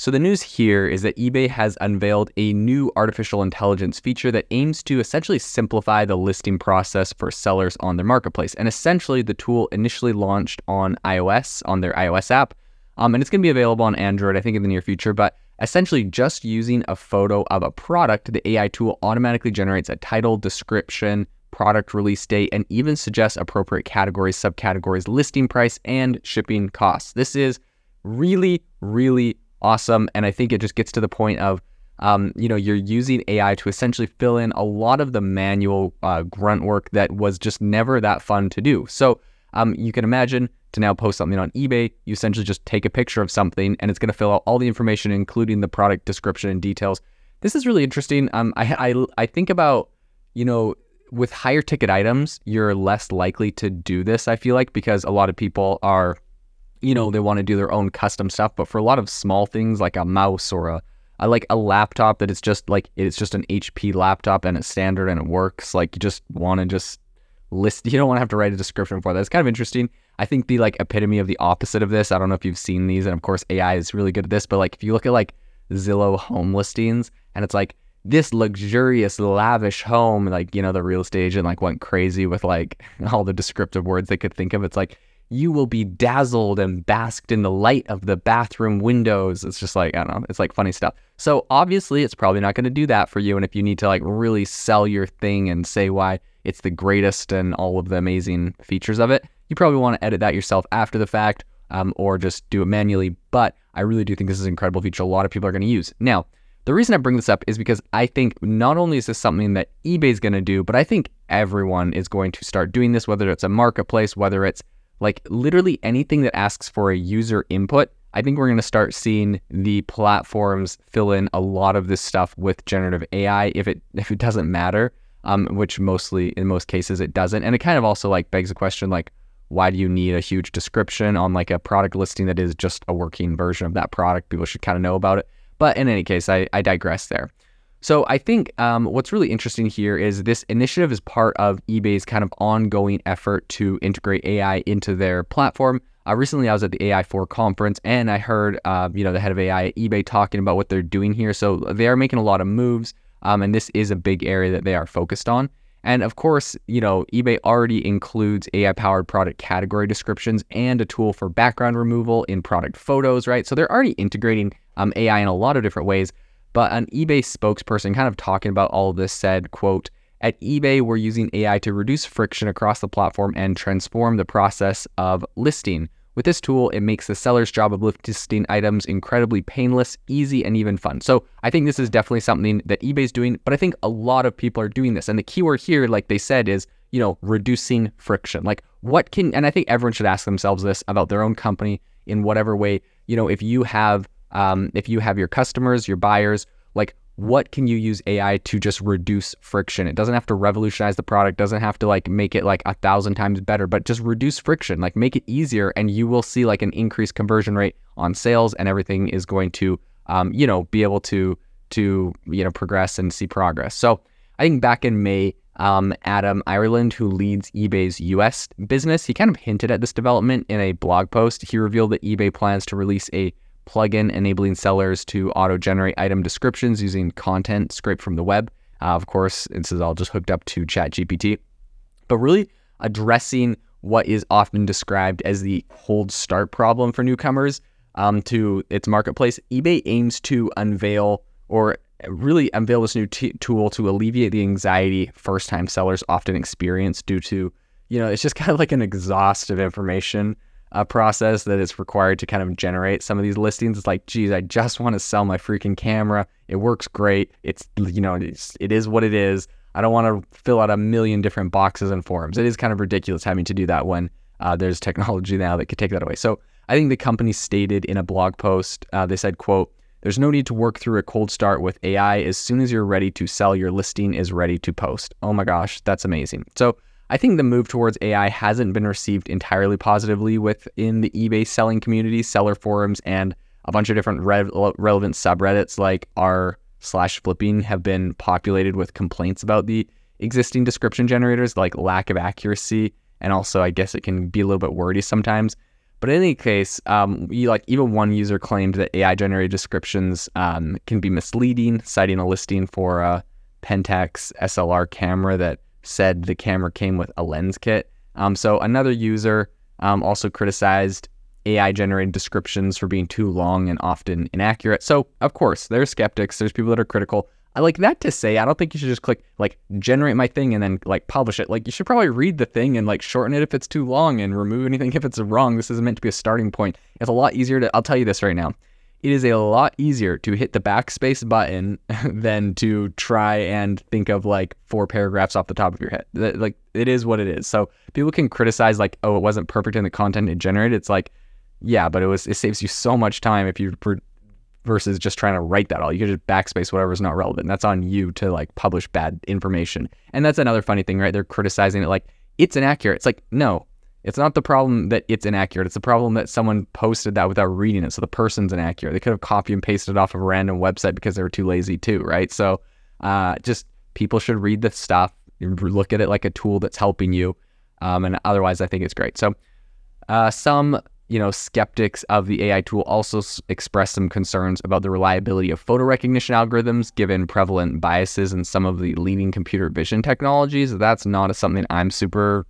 So, the news here is that eBay has unveiled a new artificial intelligence feature that aims to essentially simplify the listing process for sellers on their marketplace. And essentially, the tool initially launched on iOS, on their iOS app, um, and it's going to be available on Android, I think, in the near future. But essentially, just using a photo of a product, the AI tool automatically generates a title, description, product release date, and even suggests appropriate categories, subcategories, listing price, and shipping costs. This is really, really awesome. And I think it just gets to the point of, um, you know, you're using AI to essentially fill in a lot of the manual uh, grunt work that was just never that fun to do. So um, you can imagine to now post something on eBay, you essentially just take a picture of something and it's going to fill out all the information, including the product description and details. This is really interesting. Um, I, I, I think about, you know, with higher ticket items, you're less likely to do this, I feel like, because a lot of people are you know, they want to do their own custom stuff. But for a lot of small things like a mouse or a, I like a laptop that it's just like it's just an HP laptop and it's standard and it works. Like you just want to just list. You don't want to have to write a description for that. It's kind of interesting. I think the like epitome of the opposite of this. I don't know if you've seen these, and of course AI is really good at this. But like if you look at like Zillow home listings, and it's like this luxurious, lavish home, like you know the real estate agent like went crazy with like all the descriptive words they could think of. It's like you will be dazzled and basked in the light of the bathroom windows. It's just like, I don't know, it's like funny stuff. So obviously, it's probably not going to do that for you. And if you need to like really sell your thing and say why it's the greatest and all of the amazing features of it, you probably want to edit that yourself after the fact um, or just do it manually. But I really do think this is an incredible feature a lot of people are going to use. Now, the reason I bring this up is because I think not only is this something that eBay is going to do, but I think everyone is going to start doing this, whether it's a marketplace, whether it's like literally anything that asks for a user input, I think we're going to start seeing the platforms fill in a lot of this stuff with generative AI if it if it doesn't matter, um, which mostly in most cases it doesn't. And it kind of also like begs the question like, why do you need a huge description on like a product listing that is just a working version of that product? People should kind of know about it. But in any case, I, I digress there. So I think um, what's really interesting here is this initiative is part of eBay's kind of ongoing effort to integrate AI into their platform. Uh, recently, I was at the AI4 conference and I heard, uh, you know, the head of AI at eBay talking about what they're doing here. So they are making a lot of moves, um, and this is a big area that they are focused on. And of course, you know, eBay already includes AI-powered product category descriptions and a tool for background removal in product photos, right? So they're already integrating um, AI in a lot of different ways. But an eBay spokesperson kind of talking about all of this said, quote, at eBay, we're using AI to reduce friction across the platform and transform the process of listing. With this tool, it makes the seller's job of listing items incredibly painless, easy, and even fun. So I think this is definitely something that eBay's doing, but I think a lot of people are doing this. And the keyword here, like they said, is, you know, reducing friction. Like what can, and I think everyone should ask themselves this about their own company in whatever way, you know, if you have um, if you have your customers, your buyers, like what can you use AI to just reduce friction? It doesn't have to revolutionize the product, doesn't have to like make it like a thousand times better, but just reduce friction, like make it easier, and you will see like an increased conversion rate on sales, and everything is going to, um, you know, be able to to you know progress and see progress. So I think back in May, um, Adam Ireland, who leads eBay's US business, he kind of hinted at this development in a blog post. He revealed that eBay plans to release a plugin enabling sellers to auto generate item descriptions using content scraped from the web. Uh, of course, this is all just hooked up to ChatGPT, but really addressing what is often described as the cold start problem for newcomers um, to its marketplace. eBay aims to unveil or really unveil this new t- tool to alleviate the anxiety first time sellers often experience due to, you know, it's just kind of like an exhaustive information a process that is required to kind of generate some of these listings. It's like, geez, I just want to sell my freaking camera. It works great. It's you know, it's, it is what it is. I don't want to fill out a million different boxes and forms. It is kind of ridiculous having to do that when uh, there's technology now that could take that away. So I think the company stated in a blog post, uh, they said, "quote." There's no need to work through a cold start with AI. As soon as you're ready to sell, your listing is ready to post. Oh my gosh, that's amazing. So I think the move towards AI hasn't been received entirely positively within the eBay selling community, seller forums, and a bunch of different re- relevant subreddits like r slash flipping have been populated with complaints about the existing description generators, like lack of accuracy, and also I guess it can be a little bit wordy sometimes. But in any case, um, you, like even one user claimed that AI generated descriptions um, can be misleading, citing a listing for a Pentax SLR camera that said the camera came with a lens kit. Um, so another user um, also criticized AI generated descriptions for being too long and often inaccurate. So of course, there's skeptics, there's people that are critical. I like that to say, I don't think you should just click like generate my thing and then like publish it. Like you should probably read the thing and like shorten it if it's too long and remove anything if it's wrong. This isn't meant to be a starting point. It's a lot easier to, I'll tell you this right now. It is a lot easier to hit the backspace button than to try and think of like four paragraphs off the top of your head. Like it is what it is. So people can criticize like, oh, it wasn't perfect in the content it generated. It's like, yeah, but it was it saves you so much time if you versus just trying to write that all. You can just backspace whatever's not relevant. That's on you to like publish bad information. And that's another funny thing, right? They're criticizing it like it's inaccurate. It's like, no, it's not the problem that it's inaccurate. It's the problem that someone posted that without reading it. So the person's inaccurate. They could have copied and pasted it off of a random website because they were too lazy too, right? So uh, just people should read the stuff, look at it like a tool that's helping you. Um, and otherwise, I think it's great. So uh, some you know, skeptics of the AI tool also s- expressed some concerns about the reliability of photo recognition algorithms given prevalent biases in some of the leading computer vision technologies. That's not something I'm super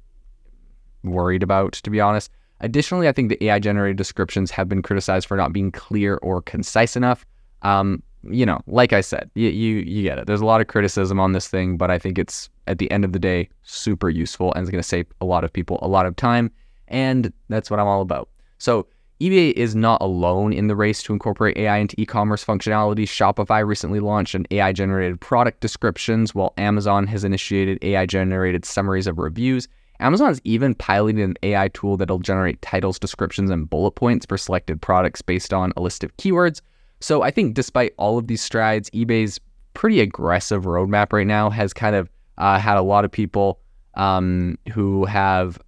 worried about, to be honest. Additionally, I think the AI generated descriptions have been criticized for not being clear or concise enough. Um, you know, like I said, you, you you get it. There's a lot of criticism on this thing, but I think it's at the end of the day super useful and it's going to save a lot of people a lot of time, and that's what I'm all about. So eBay is not alone in the race to incorporate AI into e-commerce functionality. Shopify recently launched an AI-generated product descriptions, while Amazon has initiated AI-generated summaries of reviews. Amazon is even piloting an AI tool that'll generate titles, descriptions, and bullet points for selected products based on a list of keywords. So I think despite all of these strides, eBay's pretty aggressive roadmap right now has kind of uh, had a lot of people um, who have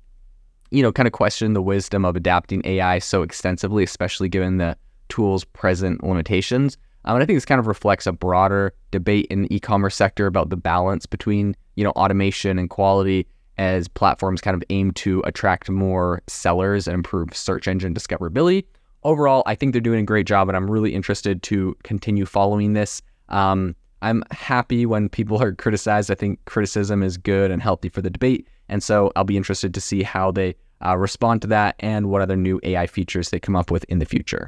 you know, kind of questioned the wisdom of adapting AI so extensively, especially given the tool's present limitations. Um, and I think this kind of reflects a broader debate in the e-commerce sector about the balance between, you know, automation and quality as platforms kind of aim to attract more sellers and improve search engine discoverability. Overall, I think they're doing a great job, and I'm really interested to continue following this. Um, I'm happy when people are criticized. I think criticism is good and healthy for the debate. And so I'll be interested to see how they uh, respond to that and what other new AI features they come up with in the future.